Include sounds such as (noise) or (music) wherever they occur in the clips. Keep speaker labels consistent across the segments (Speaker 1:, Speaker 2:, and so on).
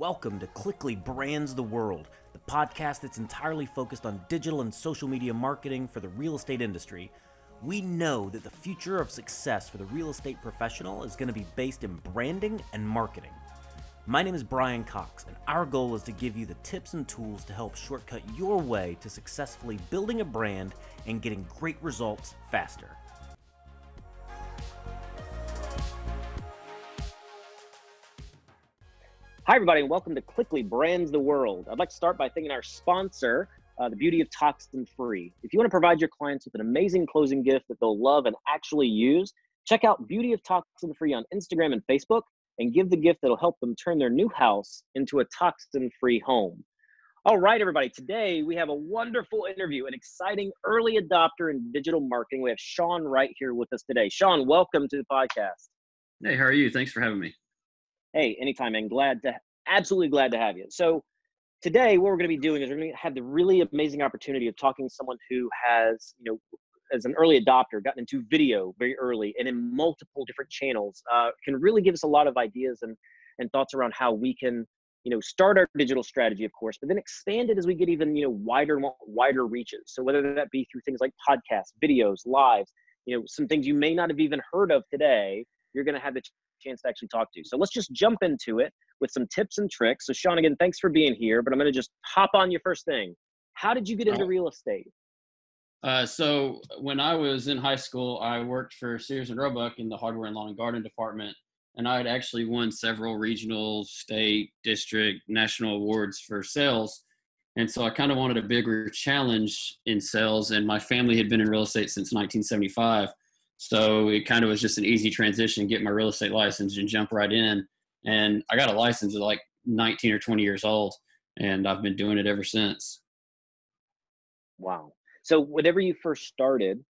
Speaker 1: Welcome to Clickly Brands the World, the podcast that's entirely focused on digital and social media marketing for the real estate industry. We know that the future of success for the real estate professional is going to be based in branding and marketing. My name is Brian Cox, and our goal is to give you the tips and tools to help shortcut your way to successfully building a brand and getting great results faster.
Speaker 2: Hi, everybody, and welcome to Clickly Brands the World. I'd like to start by thanking our sponsor, uh, the beauty of toxin free. If you want to provide your clients with an amazing closing gift that they'll love and actually use, check out Beauty of Toxin Free on Instagram and Facebook and give the gift that'll help them turn their new house into a toxin free home. All right, everybody, today we have a wonderful interview, an exciting early adopter in digital marketing. We have Sean right here with us today. Sean, welcome to the podcast.
Speaker 3: Hey, how are you? Thanks for having me
Speaker 2: hey, anytime, and glad to absolutely glad to have you. So today, what we're going to be doing is we're going to have the really amazing opportunity of talking to someone who has, you know, as an early adopter, gotten into video very early and in multiple different channels, uh, can really give us a lot of ideas and and thoughts around how we can, you know, start our digital strategy, of course, but then expand it as we get even, you know, wider and wider reaches. So whether that be through things like podcasts, videos, lives, you know, some things you may not have even heard of today, you're going to have the chance to actually talk to. You. So let's just jump into it with some tips and tricks. So Sean, again, thanks for being here, but I'm going to just hop on your first thing. How did you get into real estate?
Speaker 3: Uh, so when I was in high school, I worked for Sears and Roebuck in the hardware and lawn and garden department, and I had actually won several regional, state, district, national awards for sales. And so I kind of wanted a bigger challenge in sales, and my family had been in real estate since 1975. So it kind of was just an easy transition, get my real estate license and jump right in. And I got a license at like 19 or 20 years old, and I've been doing it ever since.
Speaker 2: Wow. So whenever you first started,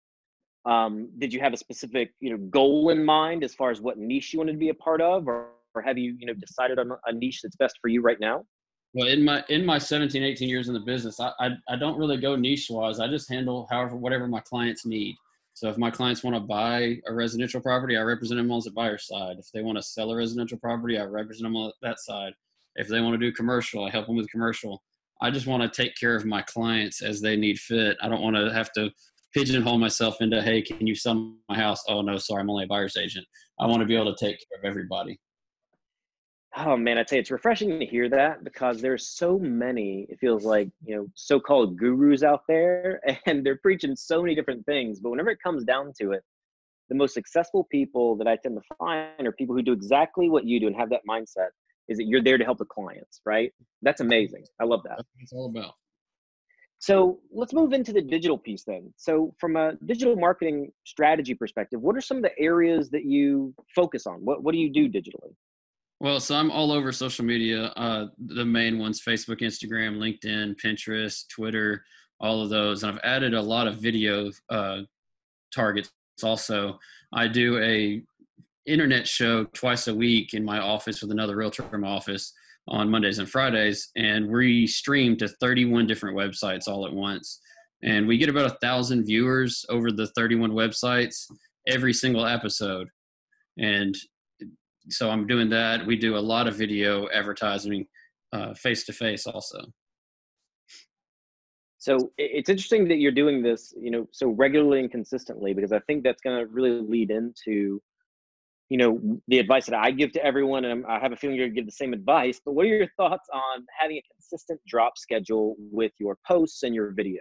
Speaker 2: um, did you have a specific you know goal in mind as far as what niche you wanted to be a part of, or, or have you you know decided on a niche that's best for you right now?
Speaker 3: Well, in my in my 17, 18 years in the business, I I, I don't really go niche wise. I just handle however whatever my clients need. So if my clients want to buy a residential property, I represent them on the buyer side. If they want to sell a residential property, I represent them on that side. If they want to do commercial, I help them with commercial. I just want to take care of my clients as they need fit. I don't want to have to pigeonhole myself into, hey, can you sell my house? Oh no, sorry, I'm only a buyer's agent. I want to be able to take care of everybody
Speaker 2: oh man, I'd say it's refreshing to hear that because there's so many, it feels like, you know, so called gurus out there (laughs) and they're preaching so many different things. But whenever it comes down to it, the most successful people that I tend to find are people who do exactly what you do and have that mindset is that you're there to help the clients, right? That's amazing. I love that.
Speaker 3: That's what it's all about.
Speaker 2: So let's move into the digital piece then. So, from a digital marketing strategy perspective, what are some of the areas that you focus on? What, what do you do digitally?
Speaker 3: Well, so I'm all over social media. Uh, the main ones Facebook, Instagram, LinkedIn, Pinterest, Twitter, all of those. And I've added a lot of video uh, targets also. I do a internet show twice a week in my office with another realtor in my office on Mondays and Fridays, and we stream to 31 different websites all at once. And we get about a thousand viewers over the 31 websites every single episode. And so I'm doing that. We do a lot of video advertising face to face also.
Speaker 2: So it's interesting that you're doing this, you know, so regularly and consistently because I think that's going to really lead into, you know, the advice that I give to everyone, and I have a feeling you're going to give the same advice. But what are your thoughts on having a consistent drop schedule with your posts and your videos?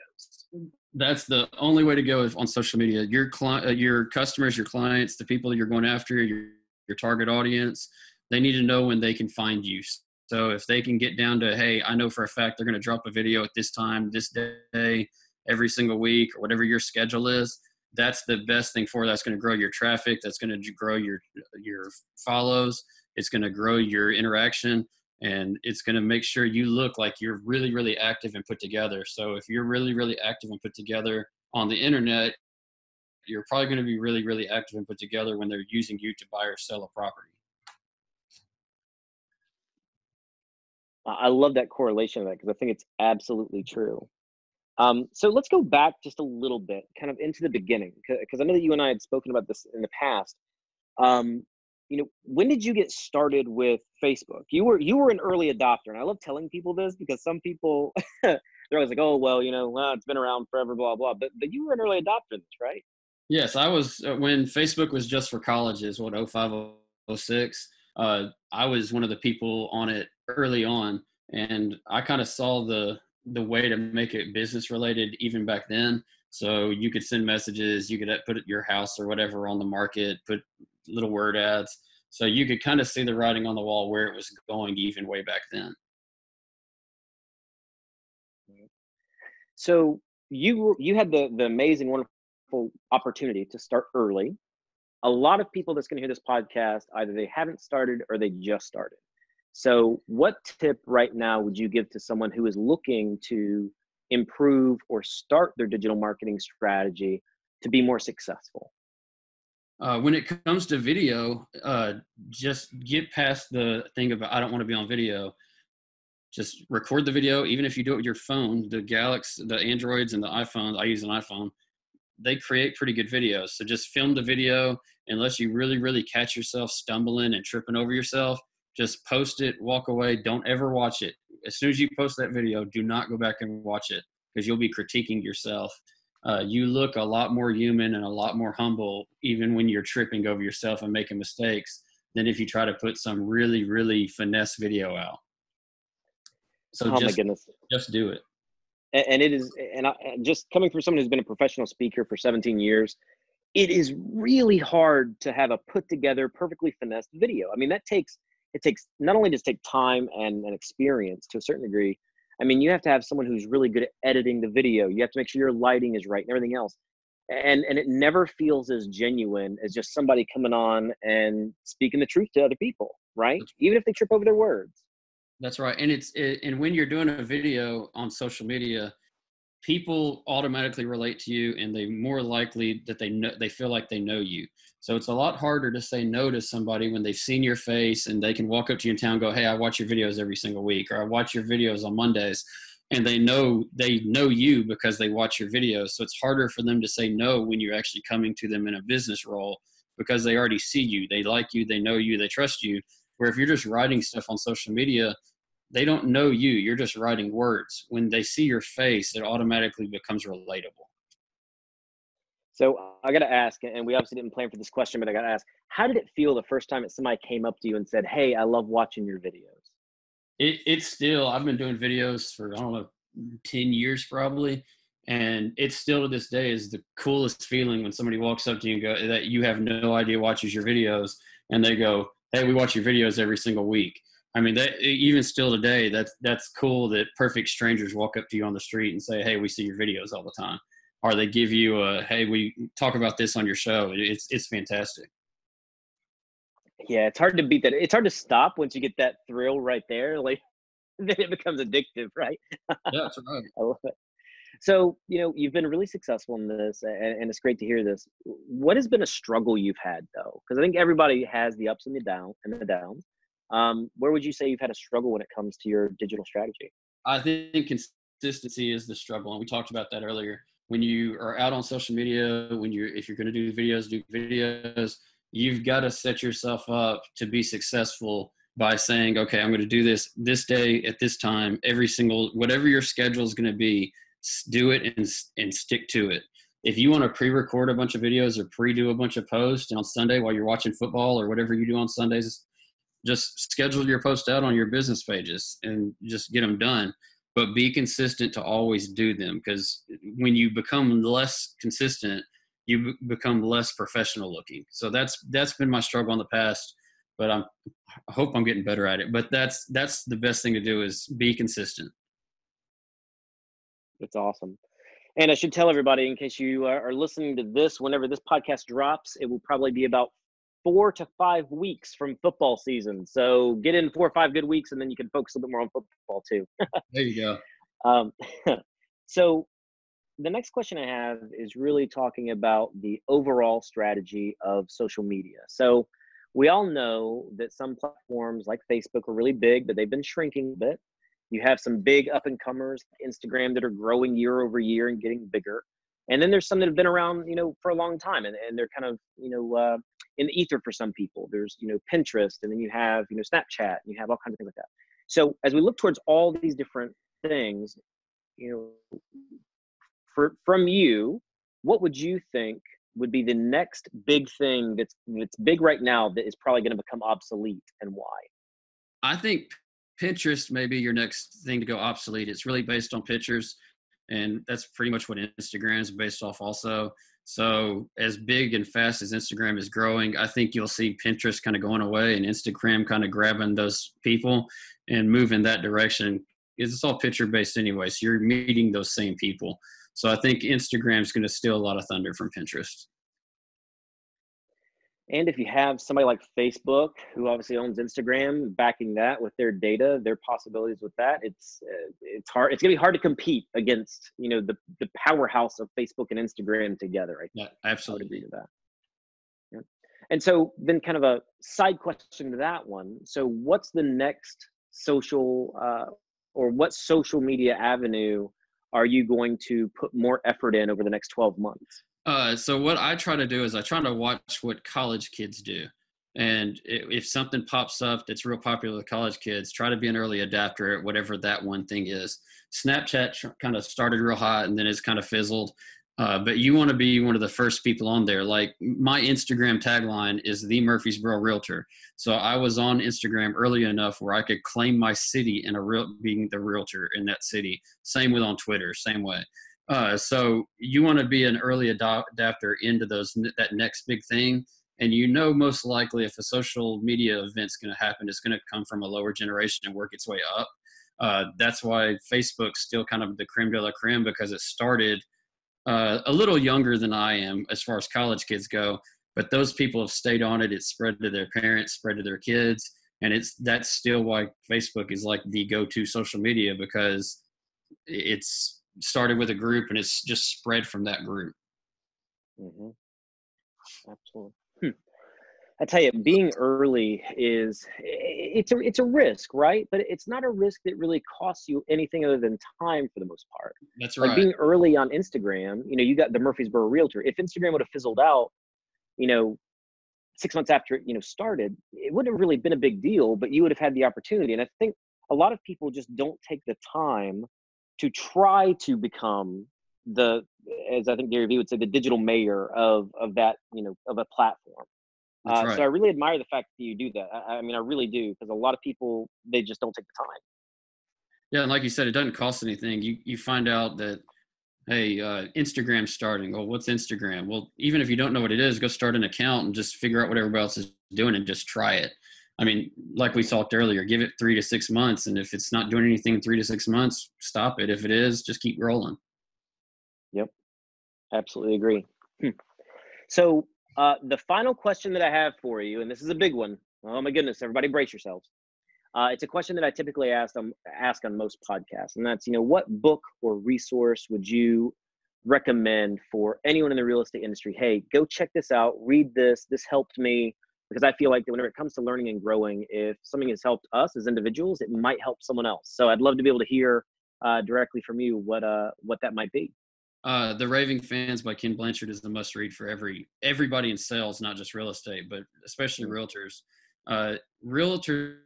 Speaker 3: That's the only way to go on social media. Your client, uh, your customers, your clients, the people that you're going after, your your target audience, they need to know when they can find you. So if they can get down to, hey, I know for a fact they're going to drop a video at this time, this day, every single week, or whatever your schedule is, that's the best thing for that's going to grow your traffic. That's going to grow your your follows. It's going to grow your interaction, and it's going to make sure you look like you're really really active and put together. So if you're really really active and put together on the internet, you're probably going to be really, really active and put together when they're using you to buy or sell a property.
Speaker 2: I love that correlation of that because I think it's absolutely true. Um, so let's go back just a little bit, kind of into the beginning, because I know that you and I had spoken about this in the past. Um, you know, when did you get started with Facebook? You were you were an early adopter, and I love telling people this because some people (laughs) they're always like, "Oh, well, you know, well, it's been around forever, blah blah." But but you were an early adopter, right?
Speaker 3: Yes, I was uh, when Facebook was just for colleges. What 05, 06. Uh, I was one of the people on it early on, and I kind of saw the the way to make it business related even back then. So you could send messages, you could uh, put your house or whatever on the market, put little word ads. So you could kind of see the writing on the wall where it was going even way back then.
Speaker 2: So you you had the the amazing, wonderful opportunity to start early. A lot of people that's going to hear this podcast either they haven't started or they just started. So, what tip right now would you give to someone who is looking to improve or start their digital marketing strategy to be more successful?
Speaker 3: Uh, when it comes to video, uh, just get past the thing of I don't want to be on video. Just record the video, even if you do it with your phone. The Galaxy, the Androids, and the iPhones. I use an iPhone. They create pretty good videos. So just film the video. Unless you really, really catch yourself stumbling and tripping over yourself, just post it, walk away. Don't ever watch it. As soon as you post that video, do not go back and watch it because you'll be critiquing yourself uh, you look a lot more human and a lot more humble, even when you're tripping over yourself and making mistakes, than if you try to put some really, really finesse video out. So oh just, just do it.
Speaker 2: And it is, and I, just coming from someone who's been a professional speaker for 17 years, it is really hard to have a put together, perfectly finessed video. I mean, that takes it takes not only does it take time and, and experience to a certain degree, I mean, you have to have someone who's really good at editing the video. You have to make sure your lighting is right and everything else. And and it never feels as genuine as just somebody coming on and speaking the truth to other people, right? Even if they trip over their words.
Speaker 3: That's right. And it's it, and when you're doing a video on social media, people automatically relate to you and they more likely that they know they feel like they know you so it's a lot harder to say no to somebody when they've seen your face and they can walk up to you in town and go hey i watch your videos every single week or i watch your videos on mondays and they know they know you because they watch your videos so it's harder for them to say no when you're actually coming to them in a business role because they already see you they like you they know you they trust you where if you're just writing stuff on social media they don't know you. You're just writing words. When they see your face it automatically becomes relatable.
Speaker 2: So i got to ask and we obviously didn't plan for this question but i got to ask how did it feel the first time that somebody came up to you and said hey i love watching your videos
Speaker 3: it, it's still i've been doing videos for i don't know 10 years probably and it's still to this day is the coolest feeling when somebody walks up to you and go that you have no idea watches your videos and they go hey we watch your videos every single week I mean, that even still today, that's that's cool that perfect strangers walk up to you on the street and say, "Hey, we see your videos all the time," or they give you a, "Hey, we talk about this on your show." It's it's fantastic.
Speaker 2: Yeah, it's hard to beat that. It's hard to stop once you get that thrill right there. Like (laughs) then it becomes addictive, right?
Speaker 3: Yeah, that's right. (laughs)
Speaker 2: I love it. So, you know, you've been really successful in this, and, and, it's great to hear this. What has been a struggle you've had, though? Because I think everybody has the ups and the downs and the downs. Um, where would you say you've had a struggle when it comes to your digital strategy?
Speaker 3: I think consistency is the struggle, and we talked about that earlier. When you are out on social media, when you're if you're going to do videos, do videos, you've got to set yourself up to be successful by saying, okay, I'm going to do this this day at this time, every single whatever your schedule is going to be, do it and and stick to it. If you want to pre-record a bunch of videos or pre-do a bunch of posts on Sunday while you're watching football or whatever you do on Sundays, just schedule your post out on your business pages and just get them done. But be consistent to always do them because when you become less consistent you become less professional looking. So that's that's been my struggle in the past but i'm i hope i'm getting better at it. But that's that's the best thing to do is be consistent
Speaker 2: that's awesome and i should tell everybody in case you are listening to this whenever this podcast drops it will probably be about four to five weeks from football season. So get in four or five good weeks, and then you can focus a little bit more on football too. (laughs)
Speaker 3: there you go.
Speaker 2: Um, (laughs) so the next question I have is really talking about the overall strategy of social media. So we all know that some platforms like Facebook are really big, but they've been shrinking a bit. You have some big up and comers, Instagram, that are growing year over year and getting bigger. and then there's some that have been around you know for a long time and, and they're kind of you know uh, in the ether for some people. There's you know pinterest and then you have you know snapchat and you have all kinds of things like that. So as we look towards all these different things you know for from you what would you think would be the next big thing that's that's big right now that is probably going to become obsolete and why?
Speaker 3: I think pinterest may be your next thing to go obsolete it's really based on pictures and that's pretty much what Instagram is based off also. So as big and fast as Instagram is growing, I think you'll see Pinterest kind of going away and Instagram kind of grabbing those people and move in that direction. It's all picture based anyway, so you're meeting those same people. So I think Instagram is going to steal a lot of thunder from Pinterest.
Speaker 2: And if you have somebody like Facebook, who obviously owns Instagram, backing that with their data, their possibilities with that, it's uh, it's hard. It's gonna be hard to compete against you know the the powerhouse of Facebook and Instagram together. I
Speaker 3: yeah, absolutely agree
Speaker 2: to that. Yeah. And so then, kind of a side question to that one. So, what's the next social uh, or what social media avenue are you going to put more effort in over the next twelve months?
Speaker 3: Uh, so what I try to do is I try to watch what college kids do, and if something pops up that's real popular with college kids, try to be an early adapter at whatever that one thing is. Snapchat kind of started real hot and then it's kind of fizzled. Uh, but you want to be one of the first people on there. Like my Instagram tagline is the Murfreesboro Realtor. So I was on Instagram early enough where I could claim my city in a real being the realtor in that city. Same with on Twitter, same way. Uh, so you want to be an early adapter into those that next big thing, and you know most likely if a social media event's going to happen, it's going to come from a lower generation and work its way up. Uh, that's why Facebook's still kind of the creme de la creme because it started uh, a little younger than I am as far as college kids go. But those people have stayed on it. It's spread to their parents, spread to their kids, and it's that's still why Facebook is like the go-to social media because it's started with a group and it's just spread from that group.
Speaker 2: Mm-hmm. Absolutely. Hmm. I tell you, being early is it's a it's a risk, right? But it's not a risk that really costs you anything other than time for the most part.
Speaker 3: That's right.
Speaker 2: Like being early on Instagram, you know, you got the Murfreesboro Realtor. If Instagram would have fizzled out, you know, six months after it, you know, started, it wouldn't have really been a big deal, but you would have had the opportunity. And I think a lot of people just don't take the time to try to become the as I think Gary Vee would say the digital mayor of of that you know of a platform. Uh, right. So I really admire the fact that you do that. I, I mean, I really do because a lot of people they just don't take the time.
Speaker 3: Yeah, and like you said, it doesn't cost anything. You you find out that hey, uh, Instagram's starting. Well, what's Instagram? Well, even if you don't know what it is, go start an account and just figure out what everybody else is doing and just try it. I mean, like we talked earlier, give it three to six months, and if it's not doing anything in three to six months, stop it. If it is, just keep rolling.
Speaker 2: Yep, absolutely agree. Hmm. So, uh, the final question that I have for you, and this is a big one. Oh my goodness, everybody, brace yourselves. Uh, it's a question that I typically ask on ask on most podcasts, and that's you know what book or resource would you recommend for anyone in the real estate industry? Hey, go check this out. Read this. This helped me because I feel like whenever it comes to learning and growing, if something has helped us as individuals, it might help someone else. So I'd love to be able to hear uh, directly from you what uh, what that might be.
Speaker 3: Uh, the Raving Fans by Ken Blanchard is the must read for every everybody in sales, not just real estate, but especially mm. realtors. Uh, realtors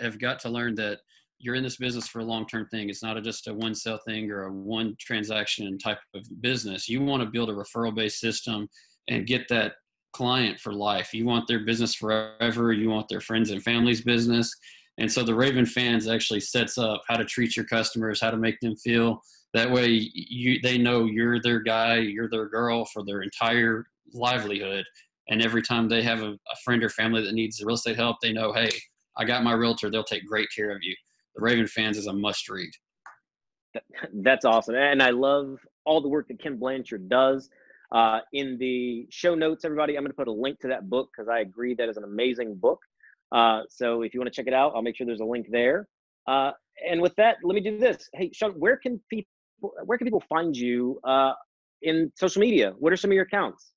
Speaker 3: have got to learn that you're in this business for a long term thing. It's not a, just a one sale thing or a one transaction type of business. You want to build a referral based system and get that client for life. You want their business forever. You want their friends and family's business. And so the Raving Fans actually sets up how to treat your customers, how to make them feel. That way, you they know you're their guy, you're their girl for their entire livelihood. And every time they have a, a friend or family that needs real estate help, they know, hey, I got my realtor. They'll take great care of you. The Raving Fans is a must read. (laughs)
Speaker 2: That's awesome. And I love all the work that Ken Blanchard does. Uh, in the show notes, everybody, I'm going to put a link to that book because I agree that is an amazing book. Uh, so if you want to check it out, I'll make sure there's a link there. Uh, and with that, let me do this. Hey, Sean, where can people where can people find you uh, in social media? What are some of your accounts?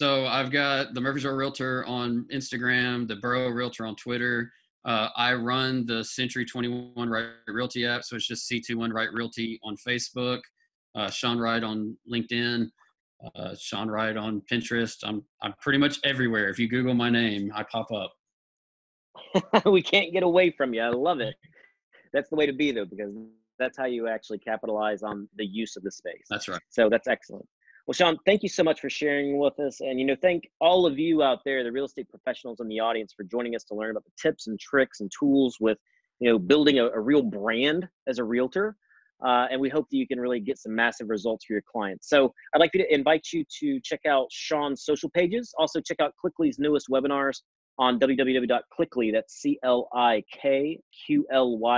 Speaker 3: So I've got the Murfreesboro Realtor on Instagram, the Boro Realtor on Twitter. Uh, I run the Century 21 Right Realty app, so it's just C21 Right Realty on Facebook. uh, Sean Wright on LinkedIn, uh, Sean Wright on Pinterest. I'm I'm pretty much everywhere. If you Google my name, I pop up. (laughs)
Speaker 2: we can't get away from you. I love it. That's the way to be though, because that's how you actually capitalize on the use of the space.
Speaker 3: That's right.
Speaker 2: So that's excellent. Well, Sean, thank you so much for sharing with us. And, you know, thank all of you out there, the real estate professionals in the audience, for joining us to learn about the tips and tricks and tools with, you know, building a, a real brand as a realtor. Uh, and we hope that you can really get some massive results for your clients. So I'd like to invite you to check out Sean's social pages. Also, check out Clickly's newest webinars on www.clickly, that's C-L-I-K-Q-L-Y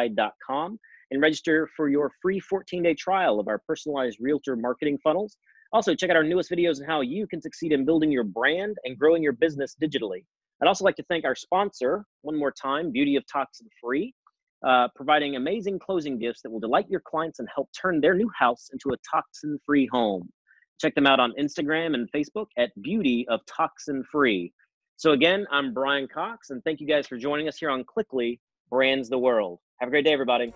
Speaker 2: dot com, and register for your free 14-day trial of our personalized realtor marketing funnels. Also, check out our newest videos on how you can succeed in building your brand and growing your business digitally. I'd also like to thank our sponsor one more time, Beauty of Toxin Free, uh, providing amazing closing gifts that will delight your clients and help turn their new house into a toxin free home. Check them out on Instagram and Facebook at Beauty of Toxin Free. So, again, I'm Brian Cox, and thank you guys for joining us here on Clickly Brands the World. Have a great day, everybody.